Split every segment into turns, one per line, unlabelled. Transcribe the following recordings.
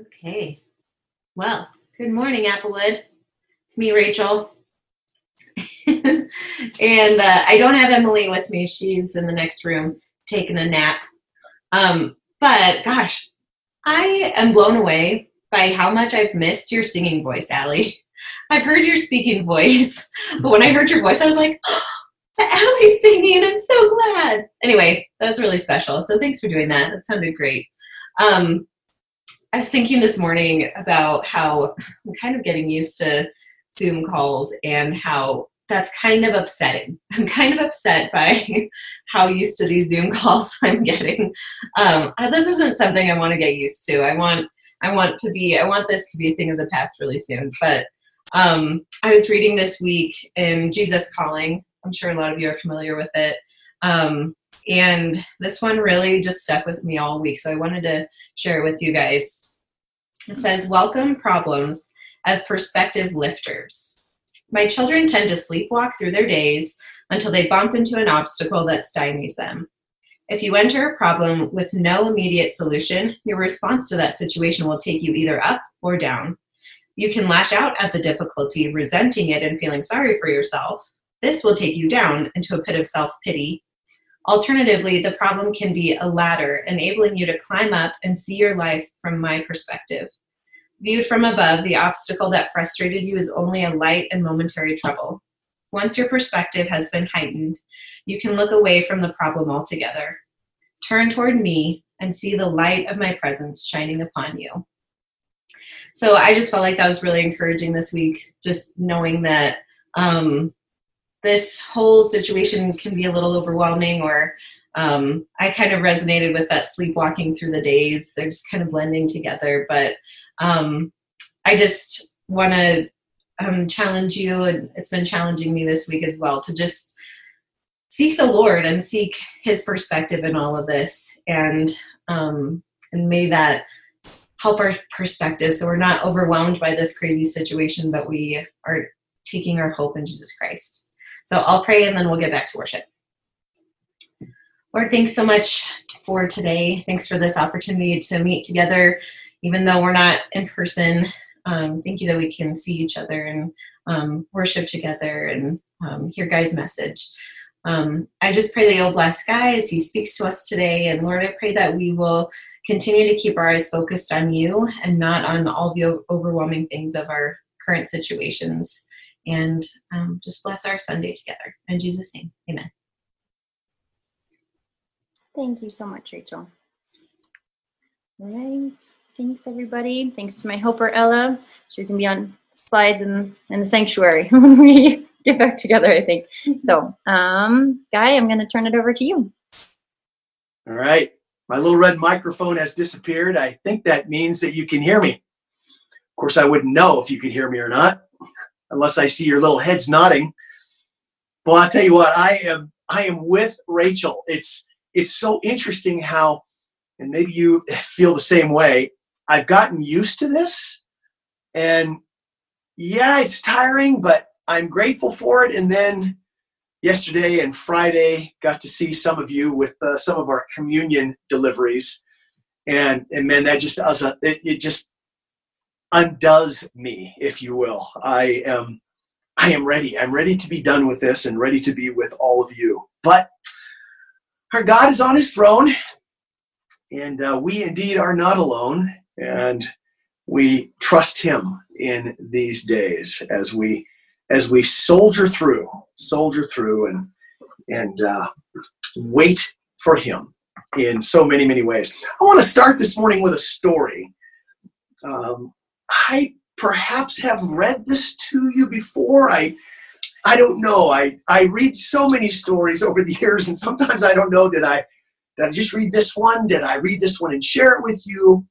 Okay. Well, good morning, Applewood. It's me, Rachel. and uh, I don't have Emily with me. She's in the next room taking a nap. Um, but gosh, I am blown away by how much I've missed your singing voice, Allie. I've heard your speaking voice, but when I heard your voice, I was like, oh, Allie's singing. I'm so glad. Anyway, that was really special. So thanks for doing that. That sounded great. Um, I was thinking this morning about how I'm kind of getting used to Zoom calls and how that's kind of upsetting. I'm kind of upset by how used to these Zoom calls I'm getting. Um, this isn't something I want to get used to. I want I want to be I want this to be a thing of the past really soon. But um, I was reading this week in Jesus Calling. I'm sure a lot of you are familiar with it. Um, and this one really just stuck with me all week. So I wanted to share it with you guys. It says, Welcome problems as perspective lifters. My children tend to sleepwalk through their days until they bump into an obstacle that stymies them. If you enter a problem with no immediate solution, your response to that situation will take you either up or down. You can lash out at the difficulty, resenting it and feeling sorry for yourself. This will take you down into a pit of self pity Alternatively, the problem can be a ladder, enabling you to climb up and see your life from my perspective. Viewed from above, the obstacle that frustrated you is only a light and momentary trouble. Once your perspective has been heightened, you can look away from the problem altogether. Turn toward me and see the light of my presence shining upon you. So I just felt like that was really encouraging this week, just knowing that um, this whole situation can be a little overwhelming or um, I kind of resonated with that sleepwalking through the days. They're just kind of blending together. But um, I just want to um, challenge you, and it's been challenging me this week as well, to just seek the Lord and seek His perspective in all of this, and um, and may that help our perspective, so we're not overwhelmed by this crazy situation, but we are taking our hope in Jesus Christ. So I'll pray and then we'll get back to worship. Lord, thanks so much for today. Thanks for this opportunity to meet together, even though we're not in person. Um, thank you that we can see each other and um, worship together and um, hear Guy's message. Um, I just pray that you'll bless Guy as he speaks to us today. And Lord, I pray that we will continue to keep our eyes focused on you and not on all the overwhelming things of our current situations and um, just bless our Sunday together. In Jesus' name, amen.
Thank you so much, Rachel. All right. Thanks, everybody. Thanks to my helper, Ella. She's going to be on slides in, in the sanctuary when we get back together, I think. So, um, Guy, I'm going to turn it over to you.
All right. My little red microphone has disappeared. I think that means that you can hear me. Of course, I wouldn't know if you could hear me or not unless I see your little heads nodding. Well, I'll tell you what, I am I am with Rachel. It's it's so interesting how, and maybe you feel the same way. I've gotten used to this, and yeah, it's tiring, but I'm grateful for it. And then yesterday and Friday, got to see some of you with uh, some of our communion deliveries, and and man, that just does a, it, it just undoes me, if you will. I am I am ready. I'm ready to be done with this and ready to be with all of you. But our God is on his throne, and uh, we indeed are not alone, and we trust him in these days as we as we soldier through, soldier through, and and uh, wait for him in so many many ways. I want to start this morning with a story. Um, I perhaps have read this to you before. I I don't know. I, I read so many stories over the years, and sometimes I don't know. Did I did I just read this one? Did I read this one and share it with you?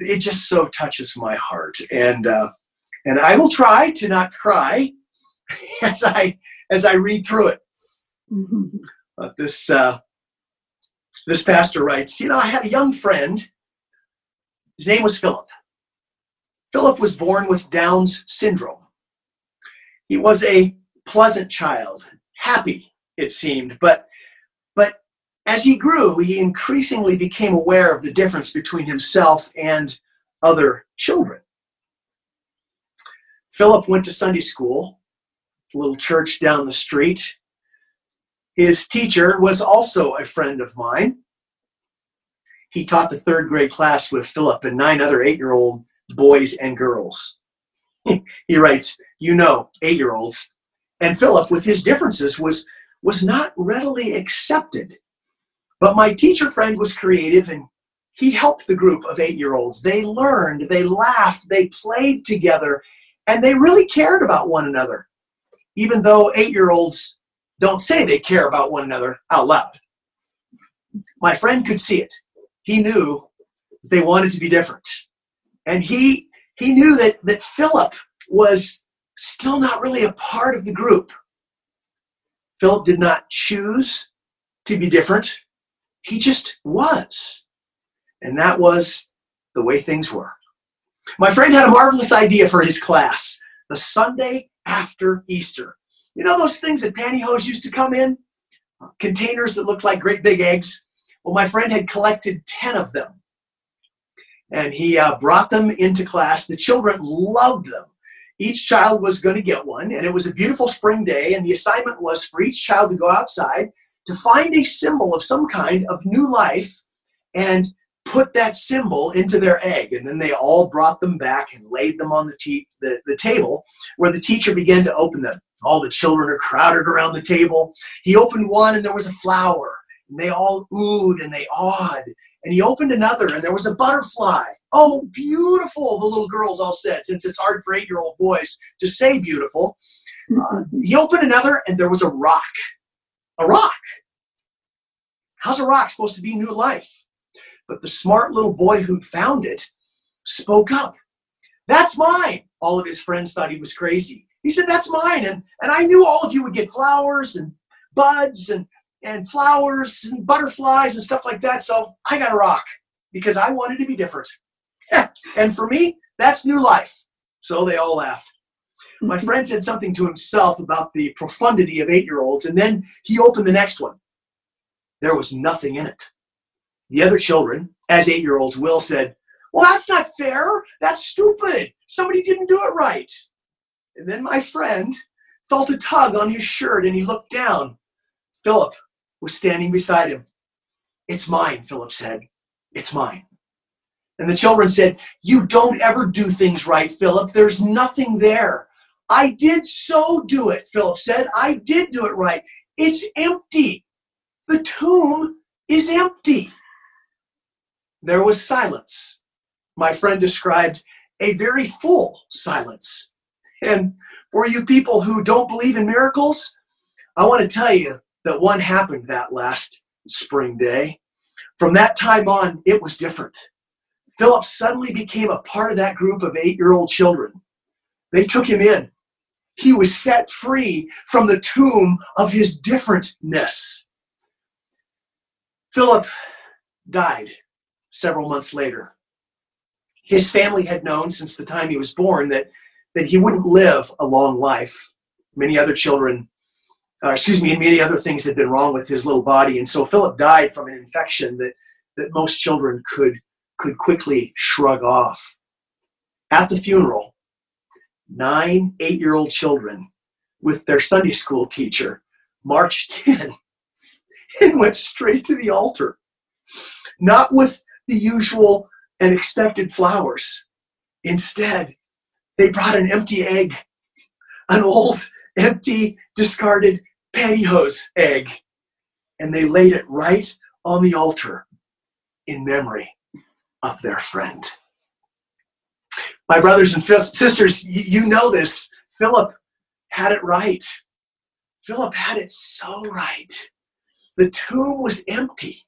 It just so touches my heart, and uh, and I will try to not cry as I as I read through it. Uh, this uh, this pastor writes, you know, I had a young friend. His name was Philip. Philip was born with Down's syndrome. He was a pleasant child, happy, it seemed, but, but as he grew, he increasingly became aware of the difference between himself and other children. Philip went to Sunday school, a little church down the street. His teacher was also a friend of mine. He taught the third grade class with Philip and nine other eight year old boys and girls. he writes, You know, eight year olds. And Philip, with his differences, was, was not readily accepted. But my teacher friend was creative and he helped the group of eight year olds. They learned, they laughed, they played together, and they really cared about one another, even though eight year olds don't say they care about one another out loud. My friend could see it. He knew they wanted to be different. And he he knew that, that Philip was still not really a part of the group. Philip did not choose to be different. He just was. And that was the way things were. My friend had a marvelous idea for his class the Sunday after Easter. You know those things that pantyhose used to come in? Containers that looked like great big eggs? Well, my friend had collected 10 of them. And he uh, brought them into class. The children loved them. Each child was going to get one, and it was a beautiful spring day. And the assignment was for each child to go outside to find a symbol of some kind of new life and put that symbol into their egg. And then they all brought them back and laid them on the, te- the, the table where the teacher began to open them. All the children are crowded around the table. He opened one and there was a flower. And they all oohed and they awed. And he opened another and there was a butterfly. Oh, beautiful, the little girls all said, since it's hard for eight year old boys to say beautiful. Uh, he opened another and there was a rock. A rock. How's a rock supposed to be new life? But the smart little boy who'd found it spoke up. That's mine. All of his friends thought he was crazy. He said, That's mine. And, and I knew all of you would get flowers and buds and, and flowers and butterflies and stuff like that. So I got a rock because I wanted to be different. and for me, that's new life. So they all laughed. My friend said something to himself about the profundity of eight year olds, and then he opened the next one. There was nothing in it. The other children, as eight year olds will, said, Well, that's not fair. That's stupid. Somebody didn't do it right. And then my friend felt a tug on his shirt and he looked down. Philip was standing beside him. It's mine, Philip said. It's mine. And the children said, You don't ever do things right, Philip. There's nothing there. I did so do it, Philip said. I did do it right. It's empty. The tomb is empty. There was silence. My friend described a very full silence. And for you people who don't believe in miracles, I want to tell you that one happened that last spring day. From that time on, it was different. Philip suddenly became a part of that group of eight year old children. They took him in. He was set free from the tomb of his differentness. Philip died several months later. His family had known since the time he was born that, that he wouldn't live a long life. Many other children, uh, excuse me, and many other things had been wrong with his little body. And so Philip died from an infection that, that most children could, could quickly shrug off. At the funeral, nine eight year old children with their Sunday school teacher marched in and went straight to the altar. Not with the usual and expected flowers. Instead, they brought an empty egg, an old, empty, discarded pantyhose egg, and they laid it right on the altar in memory of their friend. My brothers and sisters, you know this. Philip had it right. Philip had it so right. The tomb was empty.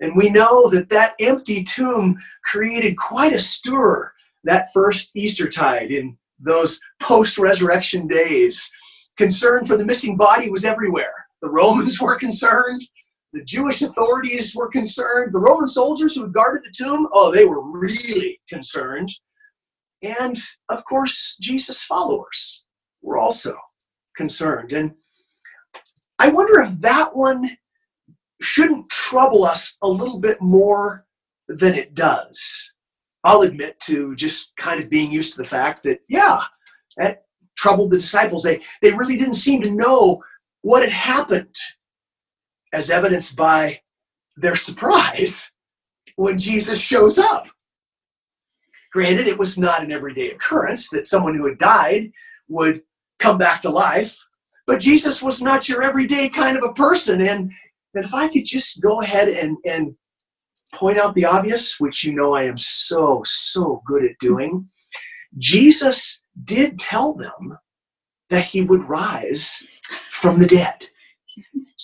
And we know that that empty tomb created quite a stir that first Eastertide in those post resurrection days. Concern for the missing body was everywhere. The Romans were concerned. The Jewish authorities were concerned. The Roman soldiers who had guarded the tomb, oh, they were really concerned. And of course, Jesus' followers were also concerned. And I wonder if that one shouldn't trouble us a little bit more than it does. I'll admit to just kind of being used to the fact that, yeah, that troubled the disciples. They, they really didn't seem to know what had happened, as evidenced by their surprise when Jesus shows up. Granted, it was not an everyday occurrence that someone who had died would come back to life, but Jesus was not your everyday kind of a person. And, and if I could just go ahead and, and point out the obvious, which you know I am so, so good at doing, Jesus did tell them that he would rise from the dead.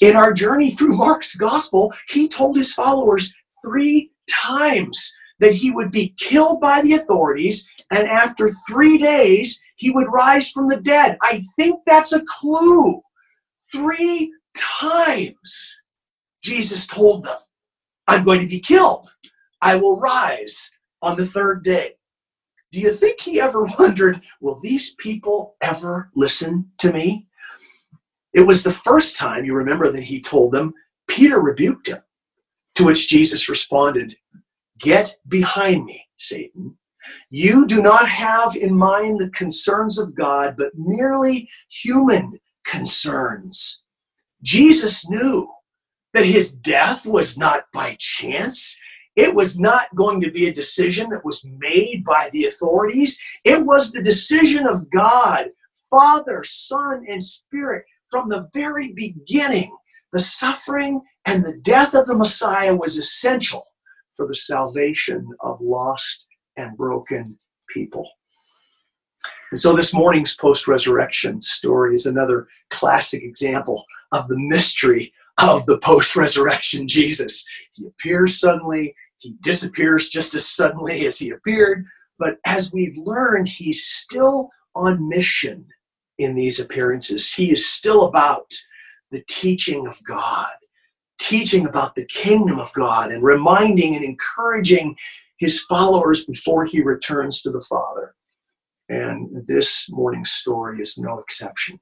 In our journey through Mark's gospel, he told his followers three times that he would be killed by the authorities, and after three days, he would rise from the dead. I think that's a clue. Three times, Jesus told them, I'm going to be killed. I will rise on the third day. Do you think he ever wondered, will these people ever listen to me? It was the first time, you remember, that he told them, Peter rebuked him. To which Jesus responded, Get behind me, Satan. You do not have in mind the concerns of God, but merely human concerns. Jesus knew that his death was not by chance. It was not going to be a decision that was made by the authorities. It was the decision of God, Father, Son, and Spirit from the very beginning. The suffering and the death of the Messiah was essential for the salvation of lost and broken people. And so this morning's post resurrection story is another classic example of the mystery of the post resurrection Jesus. He appears suddenly, he disappears just as suddenly as he appeared, but as we've learned, he's still on mission in these appearances. He is still about the teaching of God teaching about the kingdom of God and reminding and encouraging his followers before he returns to the Father. And this morning's story is no exception.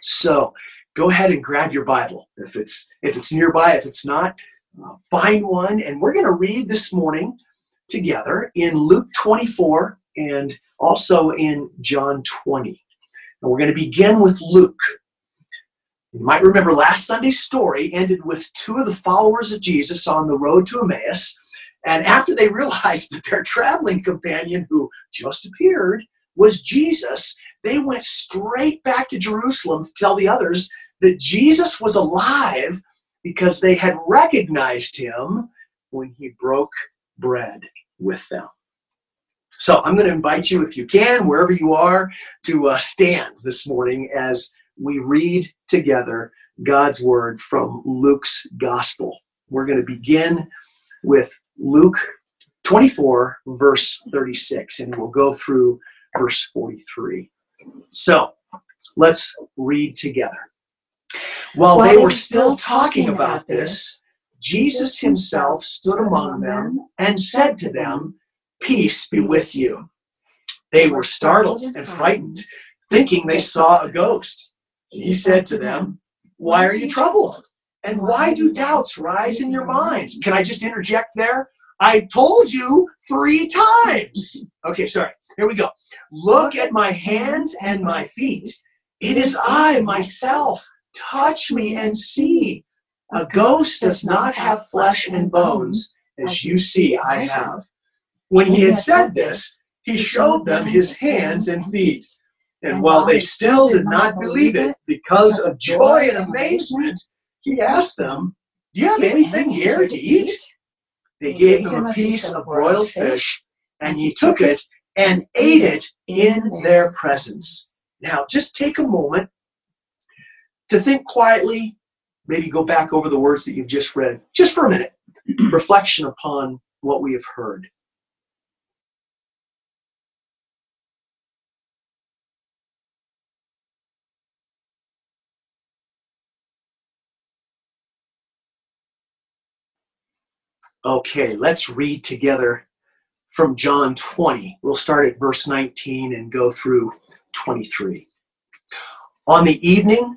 So go ahead and grab your Bible if it's if it's nearby. If it's not, uh, find one. And we're going to read this morning together in Luke 24 and also in John 20. And we're going to begin with Luke you might remember last Sunday's story ended with two of the followers of Jesus on the road to Emmaus. And after they realized that their traveling companion, who just appeared, was Jesus, they went straight back to Jerusalem to tell the others that Jesus was alive because they had recognized him when he broke bread with them. So I'm going to invite you, if you can, wherever you are, to uh, stand this morning as we read together God's word from Luke's gospel. We're going to begin with Luke 24, verse 36, and we'll go through verse 43. So let's read together. While they were still talking about this, Jesus himself stood among them and said to them, Peace be with you. They were startled and frightened, thinking they saw a ghost. He said to them, Why are you troubled? And why do doubts rise in your minds? Can I just interject there? I told you three times. Okay, sorry. Here we go. Look at my hands and my feet. It is I myself. Touch me and see. A ghost does not have flesh and bones, as you see I have. When he had said this, he showed them his hands and feet. And while they still did not believe it, because of joy and amazement, he asked them, Do you have anything here to eat? They gave him a piece of broiled fish, and he took it and ate it in their presence. Now, just take a moment to think quietly, maybe go back over the words that you've just read, just for a minute. Reflection upon what we have heard. Okay, let's read together from John 20. We'll start at verse 19 and go through 23. On the evening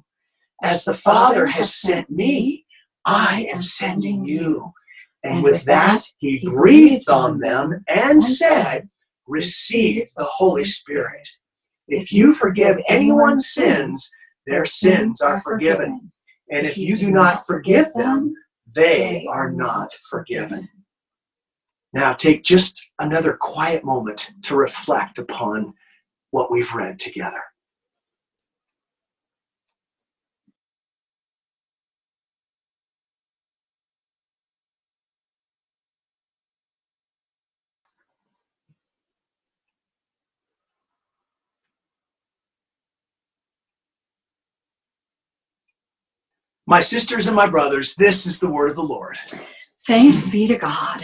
As the Father has sent me, I am sending you. And with that, he breathed on them and said, Receive the Holy Spirit. If you forgive anyone's sins, their sins are forgiven. And if you do not forgive them, they are not forgiven. Now, take just another quiet moment to reflect upon what we've read together. My sisters and my brothers, this is the word of the Lord.
Thanks be to God.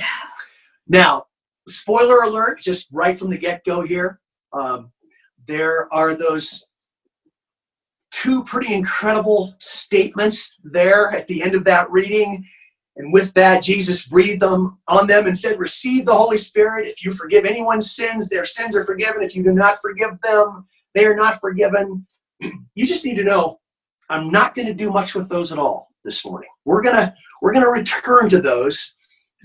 Now, spoiler alert, just right from the get go here, um, there are those two pretty incredible statements there at the end of that reading. And with that, Jesus breathed them on them and said, Receive the Holy Spirit. If you forgive anyone's sins, their sins are forgiven. If you do not forgive them, they are not forgiven. You just need to know I'm not going to do much with those at all this morning. We're gonna we're gonna return to those,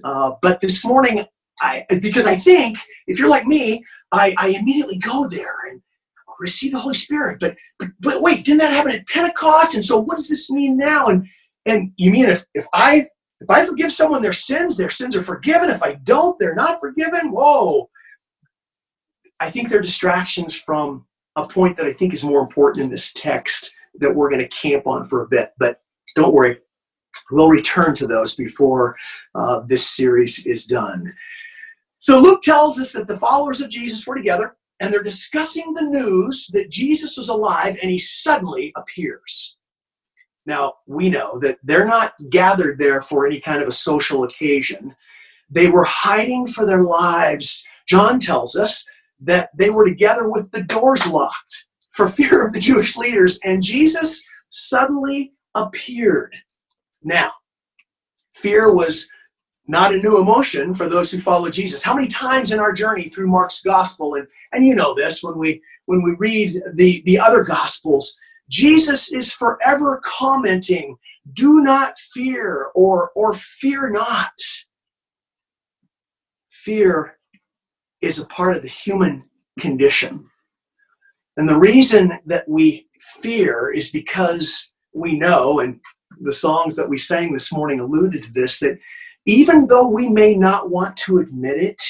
uh, but this morning, I because I think if you're like me, I, I immediately go there and receive the Holy Spirit. But, but but wait, didn't that happen at Pentecost? And so what does this mean now? And and you mean if if I if I forgive someone their sins, their sins are forgiven. If I don't, they're not forgiven. Whoa. I think they're distractions from a point that I think is more important in this text that we're going to camp on for a bit. But don't worry, we'll return to those before uh, this series is done. So Luke tells us that the followers of Jesus were together and they're discussing the news that Jesus was alive and he suddenly appears. Now, we know that they're not gathered there for any kind of a social occasion. They were hiding for their lives. John tells us that they were together with the doors locked for fear of the Jewish leaders, and Jesus suddenly appeared. Now, fear was not a new emotion for those who follow Jesus. How many times in our journey through Mark's gospel, and, and you know this when we when we read the, the other gospels, Jesus is forever commenting, do not fear or or fear not. Fear is a part of the human condition. And the reason that we fear is because we know, and the songs that we sang this morning alluded to this, that even though we may not want to admit it,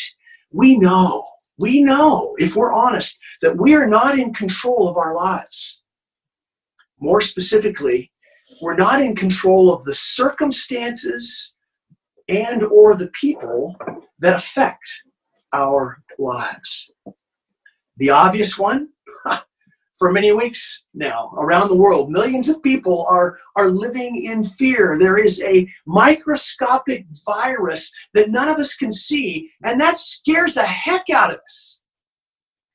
we know, we know, if we're honest, that we are not in control of our lives. More specifically, we're not in control of the circumstances and or the people that affect our lives. The obvious one for many weeks now around the world. Millions of people are, are living in fear. There is a microscopic virus that none of us can see, and that scares the heck out of us.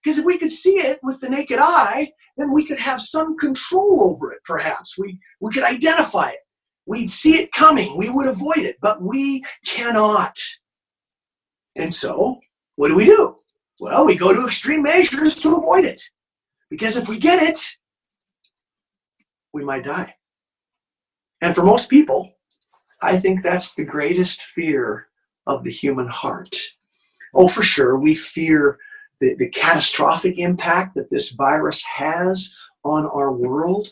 Because if we could see it with the naked eye, then we could have some control over it, perhaps. We, we could identify it. We'd see it coming. We would avoid it, but we cannot. And so, what do we do? Well, we go to extreme measures to avoid it. Because if we get it, we might die. And for most people, I think that's the greatest fear of the human heart. Oh, for sure, we fear the, the catastrophic impact that this virus has on our world.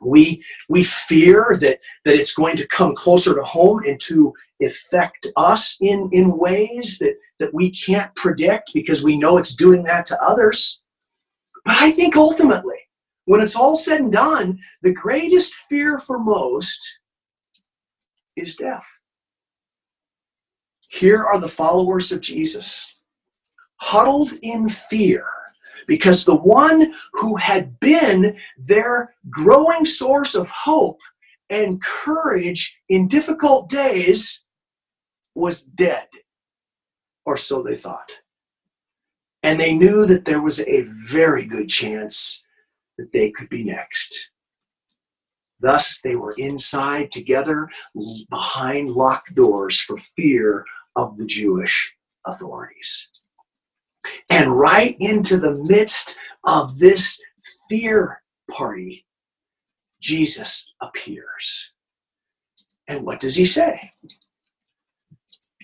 We, we fear that, that it's going to come closer to home and to affect us in, in ways that, that we can't predict because we know it's doing that to others. But I think ultimately, when it's all said and done, the greatest fear for most is death. Here are the followers of Jesus, huddled in fear, because the one who had been their growing source of hope and courage in difficult days was dead, or so they thought. And they knew that there was a very good chance that they could be next. Thus, they were inside together behind locked doors for fear of the Jewish authorities. And right into the midst of this fear party, Jesus appears. And what does he say?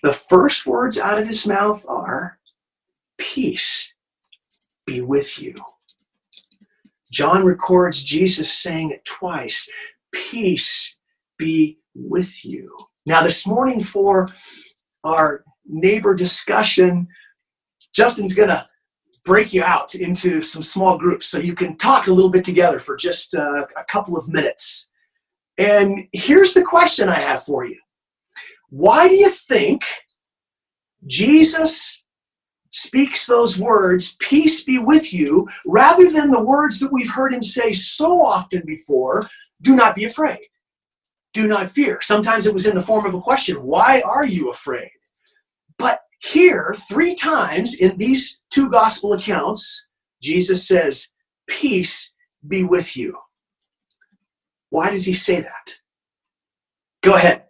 The first words out of his mouth are, Peace be with you. John records Jesus saying it twice Peace be with you. Now, this morning for our neighbor discussion, Justin's going to break you out into some small groups so you can talk a little bit together for just uh, a couple of minutes. And here's the question I have for you Why do you think Jesus speaks those words, peace be with you, rather than the words that we've heard him say so often before, do not be afraid, do not fear. Sometimes it was in the form of a question, why are you afraid? But here, three times in these two gospel accounts, Jesus says, peace be with you. Why does he say that? Go ahead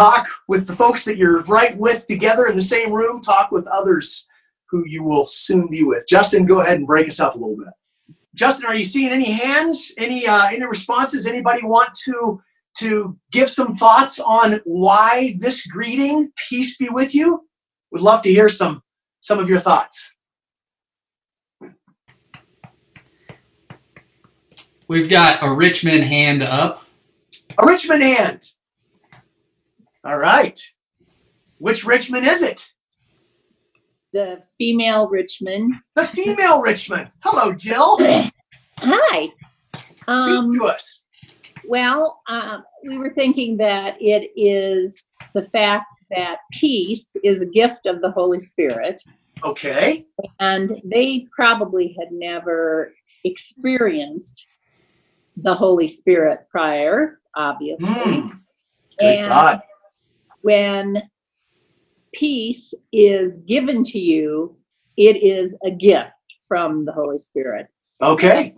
talk with the folks that you're right with together in the same room. Talk with others who you will soon be with. Justin go ahead and break us up a little bit. Justin are you seeing any hands any uh, any responses? Anybody want to to give some thoughts on why this greeting peace be with you? Would love to hear some some of your thoughts.
We've got a richmond hand up.
A richmond hand all right. Which Richmond is it?
The female Richmond.
The female Richmond. Hello, Jill.
Hi. Um,
to us.
well, uh, we were thinking that it is the fact that peace is a gift of the Holy Spirit,
Okay.
and they probably had never experienced the Holy Spirit prior, obviously.
Mm, good
and
thought.
When peace is given to you, it is a gift from the Holy Spirit.
Okay.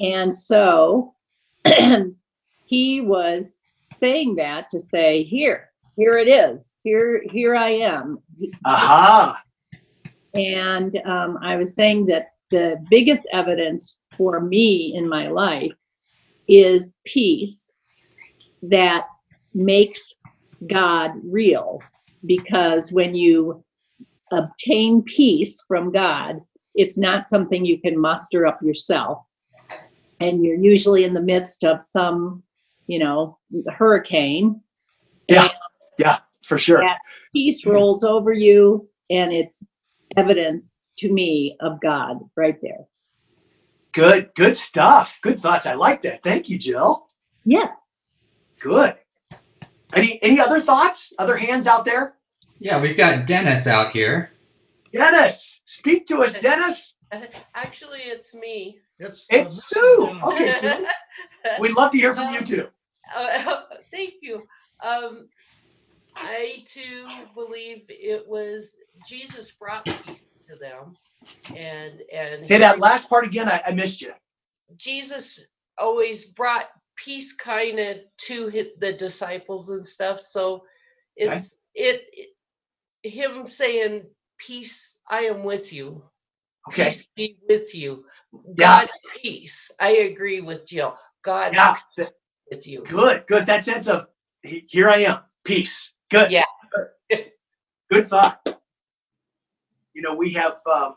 And so he was saying that to say, here, here it is. Here, here I am.
Aha.
And um, I was saying that the biggest evidence for me in my life is peace that makes God real. Because when you obtain peace from God, it's not something you can muster up yourself. And you're usually in the midst of some, you know, hurricane.
Yeah. Yeah, for sure.
Peace rolls over you, and it's evidence to me of God right there.
Good, good stuff. Good thoughts. I like that. Thank you, Jill.
Yes.
Good. Any any other thoughts? Other hands out there?
yeah we've got dennis out here
Dennis, speak to us, Dennis.
Actually, it's me.
It's,
It's
uh,
Sue. Okay, Sue. We'd love to hear from you too.
Uh, thank you. Um, I too believe it was Jesus brought peace to them, and and
Say that last part again. I, I missed you.
Jesus always brought peace kind of to hi- the disciples and stuff. So
Okay.
it's it, it him saying peace. I am with you.
Okay.
Peace be with you.
Yeah.
God peace. I agree with Jill. God
Yeah.
peace with you.
Good. Good. That sense of here I am. Peace. Good.
Yeah.
Good, Good thought. You know, we have um,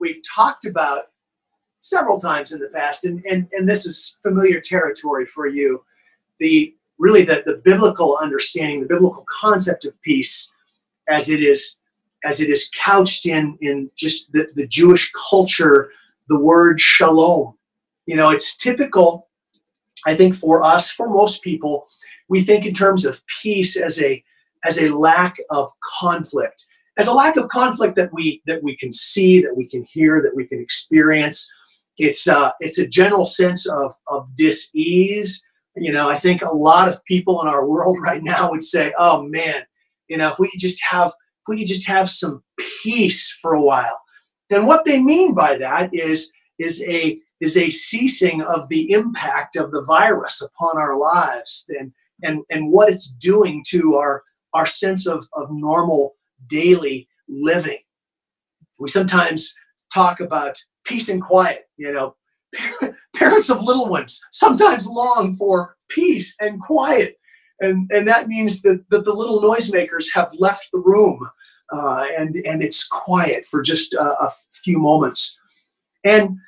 we've talked about several times in the past, and, and and this is familiar territory for you. The really the, the biblical understanding, the biblical concept of peace as it is as it is couched in in just the, the Jewish culture, the word shalom. You know, it's typical, I think, for us, for most people, we think in terms of peace as a as a lack of conflict, as a lack of conflict that we that we can see, that we can hear, that we can experience. It's uh, it's a general sense of of dis-ease. You know, I think a lot of people in our world right now would say, "Oh man, you know, if we could just have if we could just have some peace for a while. And what they mean by that is is a is a ceasing of the impact of the virus upon our lives and and and what it's doing to our our sense of of normal daily living. We sometimes talk about peace and quiet, you know. Parents of little ones sometimes long for peace and quiet. And, and that means that, that the little noisemakers have left the room uh, and, and it's quiet for just a, a few moments. And,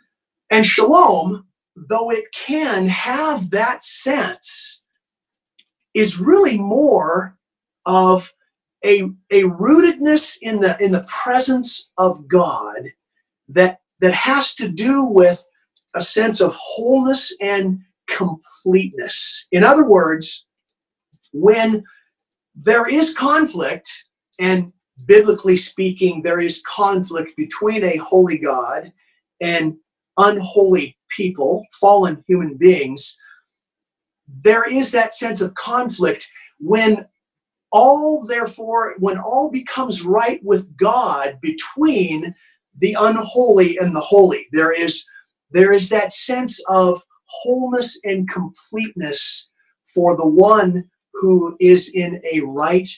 and shalom, though it can have that sense, is really more of a, a rootedness in the in the presence of God that that has to do with a sense of wholeness and completeness. In other words, when there is conflict, and biblically speaking, there is conflict between a holy God and unholy people, fallen human beings, there is that sense of conflict when all therefore when all becomes right with god between the unholy and the holy. There is there is that sense of wholeness and completeness for the one who is in a right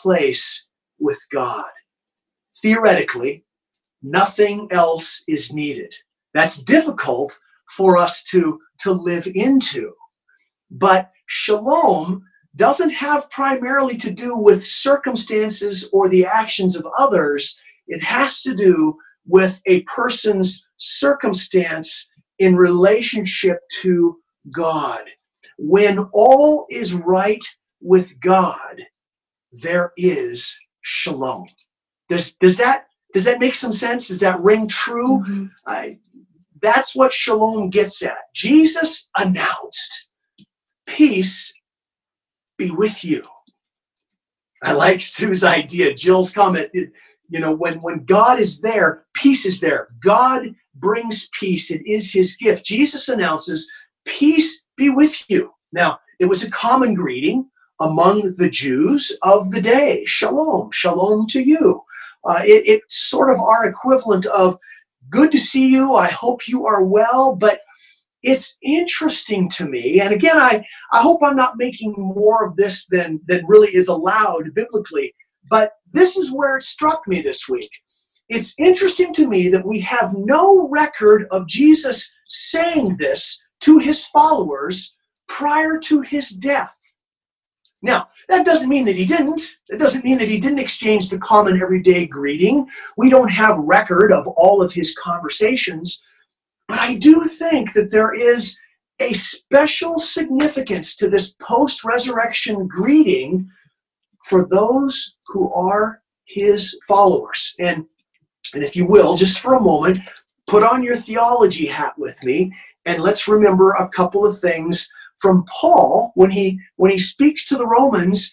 place with god. Theoretically nothing else is needed. That's difficult for us to to live into. But shalom doesn't have primarily to do with circumstances or the actions of others. It has to do with a person's circumstance in relationship to God. When all is right with God, there is shalom. Does, does that does that make some sense? Does that ring true?
Mm-hmm.
I, that's what shalom gets at. Jesus announced peace be with you. I like Sue's idea. Jill's comment, you know, when, when God is there, peace is there. God brings peace. It is his gift. Jesus announces, peace be with you. Now, it was a common greeting among the Jews of the day. Shalom, shalom to you. Uh, it, it's sort of our equivalent of good to see you. I hope you are well, but it's interesting to me and again i i hope i'm not making more of this than than really is allowed biblically but this is where it struck me this week it's interesting to me that we have no record of jesus saying this to his followers prior to his death now, that doesn't mean that he didn't. It doesn't mean that he didn't exchange the common everyday greeting. We don't have record of all of his conversations. But I do think that there is a special significance to this post resurrection greeting for those who are his followers. And, and if you will, just for a moment, put on your theology hat with me and let's remember a couple of things from Paul when he when he speaks to the Romans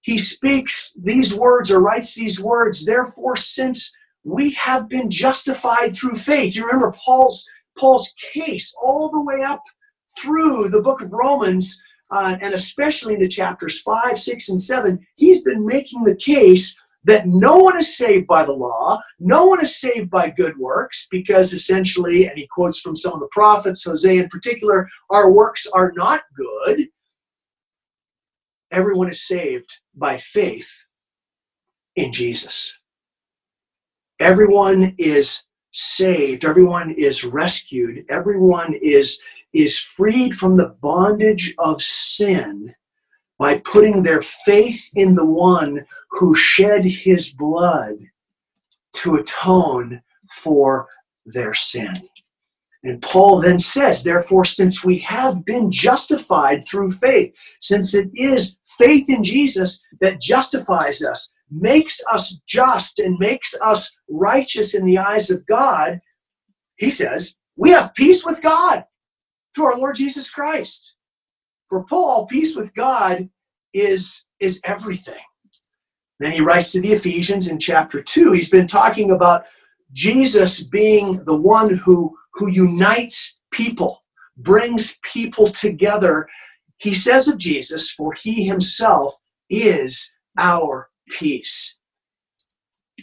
he speaks these words or writes these words therefore since we have been justified through faith you remember Paul's Paul's case all the way up through the book of Romans, uh, and especially in the chapters 5, 6, and 7, he's been making the case that no one is saved by the law, no one is saved by good works, because essentially, and he quotes from some of the prophets, Hosea in particular, our works are not good. Everyone is saved by faith in Jesus. Everyone is saved everyone is rescued everyone is is freed from the bondage of sin by putting their faith in the one who shed his blood to atone for their sin. And Paul then says, therefore, since we have been justified through faith, since it is faith in Jesus that justifies us, makes us just, and makes us righteous in the eyes of God, he says, we have peace with God through our Lord Jesus Christ. For Paul, peace with God is, is everything. Then he writes to the Ephesians in chapter 2. He's been talking about Jesus being the one who, who unites people, brings people together. He says of Jesus, for he himself is our peace.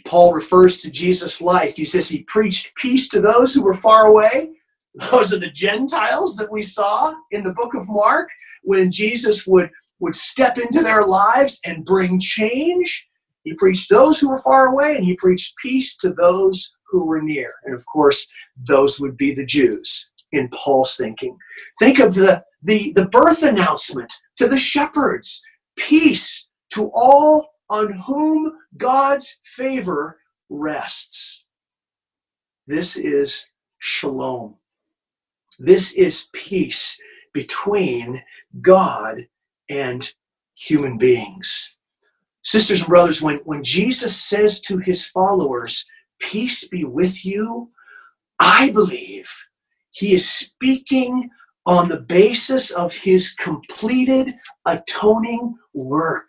Paul refers to Jesus' life. He says he preached peace to those who were far away. Those are the Gentiles that we saw in the book of Mark when Jesus would, would step into their lives and bring change. He preached those who were far away and he preached peace to those who were near. And of course, those would be the Jews in Paul's thinking. Think of the, the, the birth announcement to the shepherds peace to all on whom God's favor rests. This is shalom. This is peace between God and human beings. Sisters and brothers, when, when Jesus says to his followers, Peace be with you, I believe he is speaking on the basis of his completed atoning work.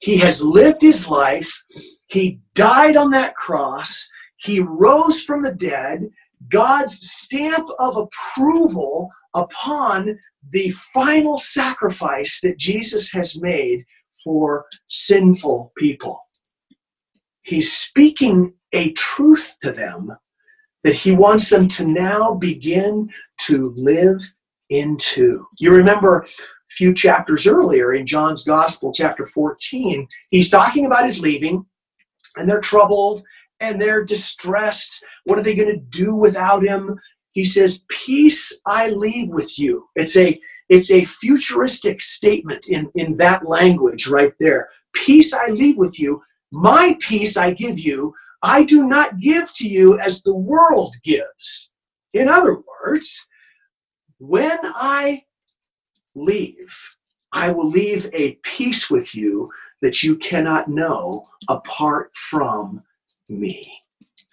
He has lived his life. He died on that cross. He rose from the dead. God's stamp of approval upon the final sacrifice that Jesus has made for sinful people. He's speaking a truth to them that he wants them to now begin to live into. You remember a few chapters earlier in John's Gospel, chapter 14, he's talking about his leaving, and they're troubled and they're distressed. What are they going to do without him? He says, Peace I leave with you. It's a it's a futuristic statement in, in that language right there. Peace I leave with you, my peace I give you. I do not give to you as the world gives. In other words, when I leave, I will leave a peace with you that you cannot know apart from me.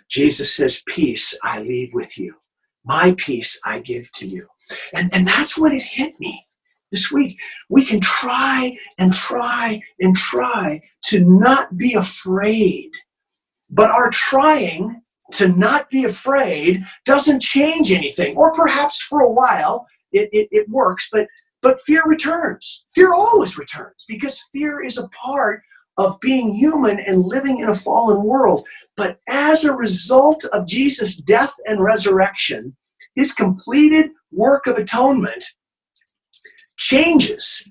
Jesus says, Peace I leave with you. My peace I give to you. And, and that's when it hit me this week. We can try and try and try to not be afraid. But our trying to not be afraid doesn't change anything. Or perhaps for a while it, it, it works, but but fear returns. Fear always returns because fear is a part of being human and living in a fallen world. But as a result of Jesus' death and resurrection, his completed work of atonement changes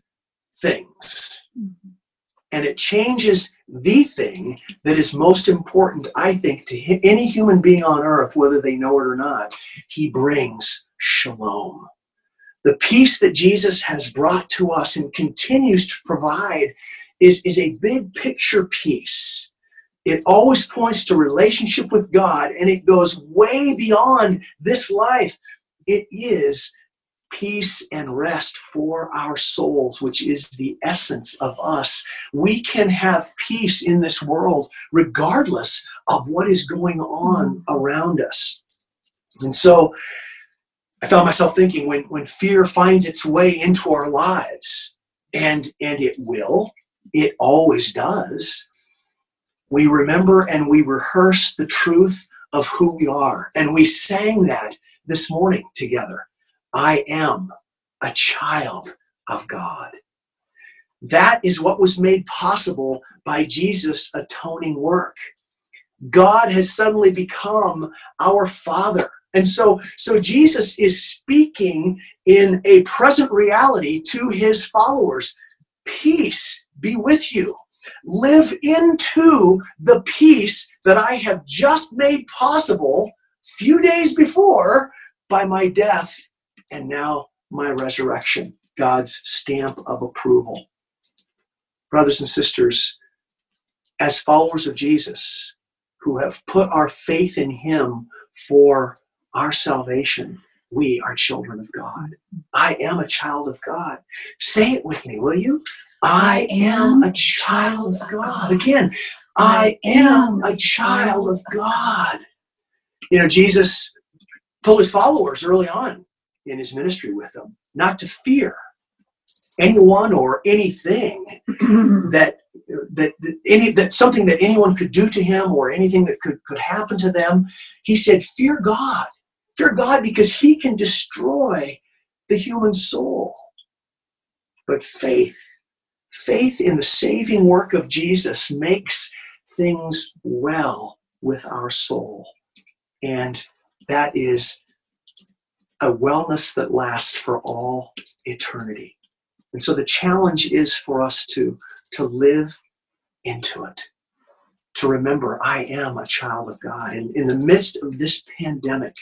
things. And it changes the thing that is most important, I think, to any human being on earth, whether they know it or not. He brings shalom. The peace that Jesus has brought to us and continues to provide is, is a big picture peace. It always points to relationship with God and it goes way beyond this life. It is peace and rest for our souls, which is the essence of us. We can have peace in this world regardless of what is going on mm-hmm. around us. And so I found myself thinking when, when fear finds its way into our lives, and, and it will, it always does, we remember and we rehearse the truth of who we are. And we sang that this morning together. I am a child of God. That is what was made possible by Jesus' atoning work. God has suddenly become our Father. And so, so Jesus is speaking in a present reality to his followers. Peace be with you. Live into the peace that I have just made possible few days before by my death and now my resurrection, God's stamp of approval. Brothers and sisters, as followers of Jesus, who have put our faith in Him for our salvation, we are children of God. I am a child of God. Say it with me, will you? I am a child of God. Again, I am a child of God. You know, Jesus told his followers early on in his ministry with them, not to fear anyone or anything that that, that any that something that anyone could do to him or anything that could could happen to them. He said, "Fear God, fear God, because He can destroy the human soul." But faith, faith in the saving work of Jesus makes things well with our soul. And that is a wellness that lasts for all eternity. And so the challenge is for us to, to live into it, to remember I am a child of God. And in the midst of this pandemic,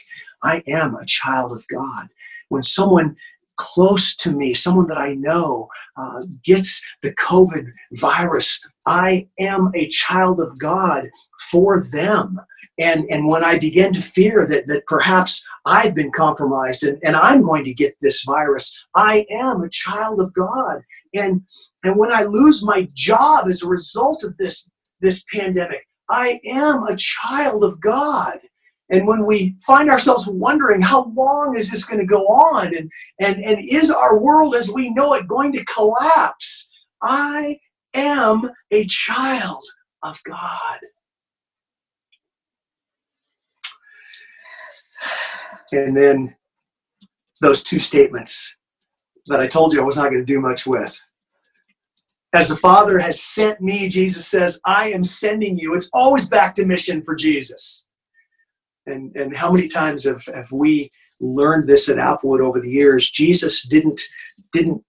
I am a child of God. When someone close to me, someone that I know, uh, gets the COVID virus, I am a child of God for them. And, and when I begin to fear that, that perhaps I've been compromised and, and I'm going to get this virus, I am a child of God. And, and when I lose my job as a result of this, this pandemic, I am a child of God. And when we find ourselves wondering how long is this going to go on and, and, and is our world as we know it going to collapse, I am a child of God. And then those two statements that I told you I was not going to do much with. As the Father has sent me, Jesus says, I am sending you. It's always back to mission for Jesus. And, and how many times have, have we learned this at Applewood over the years? Jesus didn't, didn't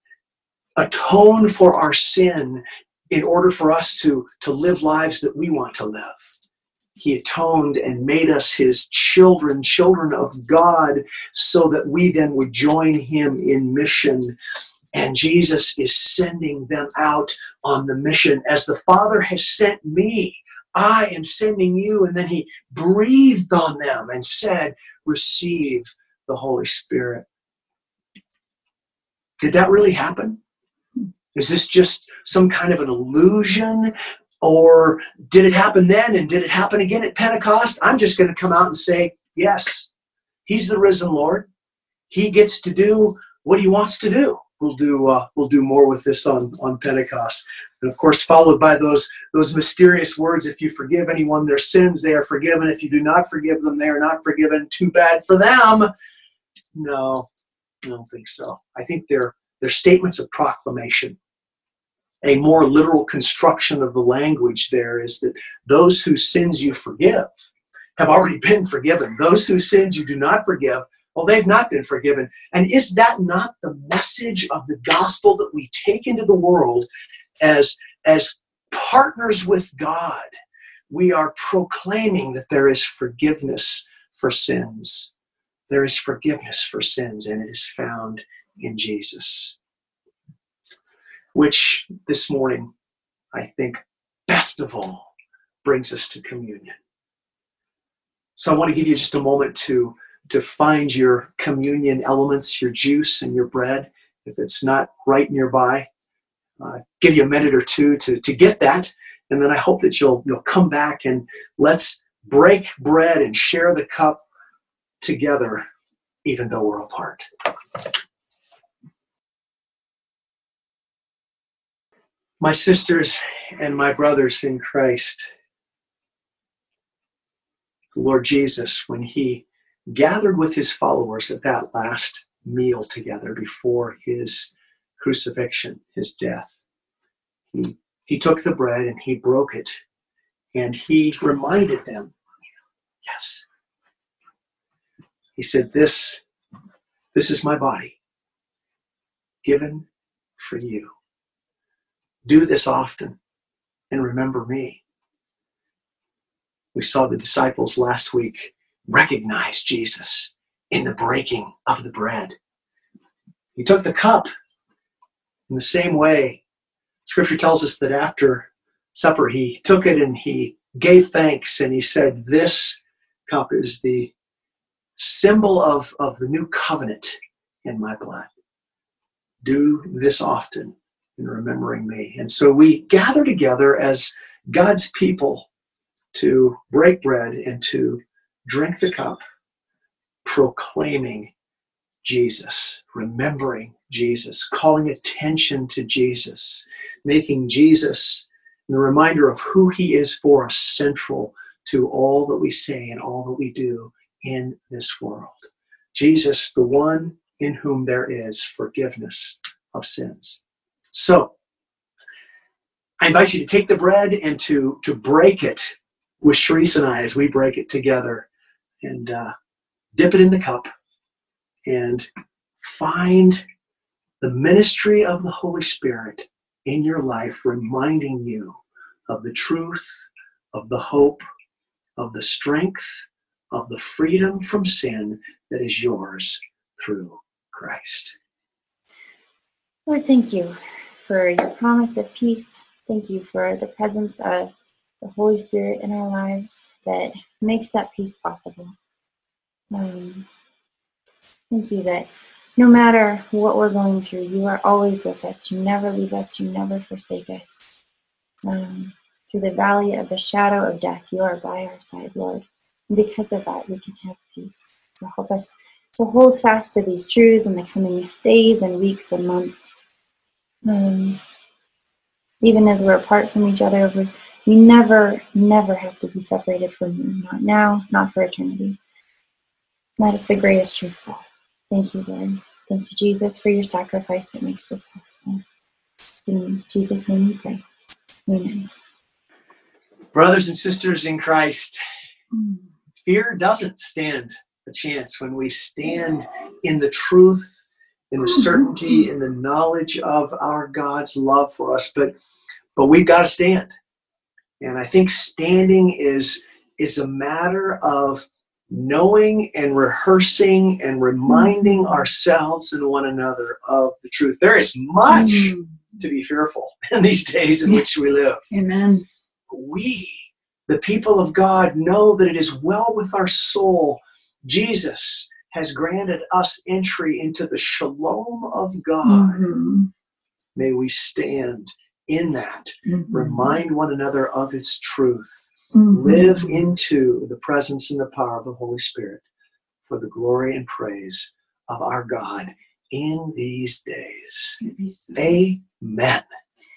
atone for our sin in order for us to, to live lives that we want to live. He atoned and made us his children, children of God, so that we then would join him in mission. And Jesus is sending them out on the mission as the Father has sent me. I am sending you. And then he breathed on them and said, Receive the Holy Spirit. Did that really happen? Is this just some kind of an illusion? Or did it happen then and did it happen again at Pentecost? I'm just going to come out and say, yes, he's the risen Lord. He gets to do what he wants to do. We'll do uh, we'll do more with this on on Pentecost, and of course, followed by those those mysterious words: "If you forgive anyone their sins, they are forgiven. If you do not forgive them, they are not forgiven." Too bad for them. No, I don't think so. I think they're they're statements of proclamation a more literal construction of the language there is that those whose sins you forgive have already been forgiven. Those whose sins you do not forgive, well, they've not been forgiven. And is that not the message of the gospel that we take into the world as, as partners with God? We are proclaiming that there is forgiveness for sins. There is forgiveness for sins, and it is found in Jesus which this morning, I think, best of all, brings us to communion. So I want to give you just a moment to, to find your communion elements, your juice and your bread. If it's not right nearby, uh, give you a minute or two to, to get that. And then I hope that you'll, you'll come back and let's break bread and share the cup together, even though we're apart. My sisters and my brothers in Christ, the Lord Jesus, when he gathered with his followers at that last meal together before his crucifixion, his death, he, he took the bread and he broke it and he reminded them, yes. He said, This, this is my body given for you. Do this often and remember me. We saw the disciples last week recognize Jesus in the breaking of the bread. He took the cup in the same way. Scripture tells us that after supper, he took it and he gave thanks and he said, This cup is the symbol of, of the new covenant in my blood. Do this often in remembering me. And so we gather together as God's people to break bread and to drink the cup, proclaiming Jesus, remembering Jesus, calling attention to Jesus, making Jesus the reminder of who he is for us central to all that we say and all that we do in this world. Jesus, the one in whom there is forgiveness of sins. So, I invite you to take the bread and to, to break it with Sharice and I as we break it together and uh, dip it in the cup and find the ministry of the Holy Spirit in your life, reminding you of the truth, of the hope, of the strength, of the freedom from sin that is yours through Christ.
Lord, thank you for your promise of peace. Thank you for the presence of the Holy Spirit in our lives that makes that peace possible. Um, thank you that no matter what we're going through, you are always with us. You never leave us, you never forsake us. Um, through the valley of the shadow of death, you are by our side, Lord. And because of that, we can have peace. So help us to hold fast to these truths in the coming days and weeks and months. Um, even as we're apart from each other, we, we never, never have to be separated from you. Not now, not for eternity. That is the greatest truth of all. Thank you, Lord. Thank you, Jesus, for your sacrifice that makes this possible. In Jesus' name we pray. Amen.
Brothers and sisters in Christ, mm. fear doesn't stand a chance when we stand in the truth, in the certainty, mm-hmm. in the knowledge of our God's love for us. But but we've got to stand. And I think standing is is a matter of knowing and rehearsing and reminding ourselves and one another of the truth. There is much
Mm.
to be fearful in these days in which we live.
Amen.
We, the people of God, know that it is well with our soul. Jesus has granted us entry into the shalom of God.
Mhm.
May we stand in that,
Mhm.
remind one another of its truth,
Mhm.
live into the presence and the power of the Holy Spirit for the glory and praise of our God in these days. Amen.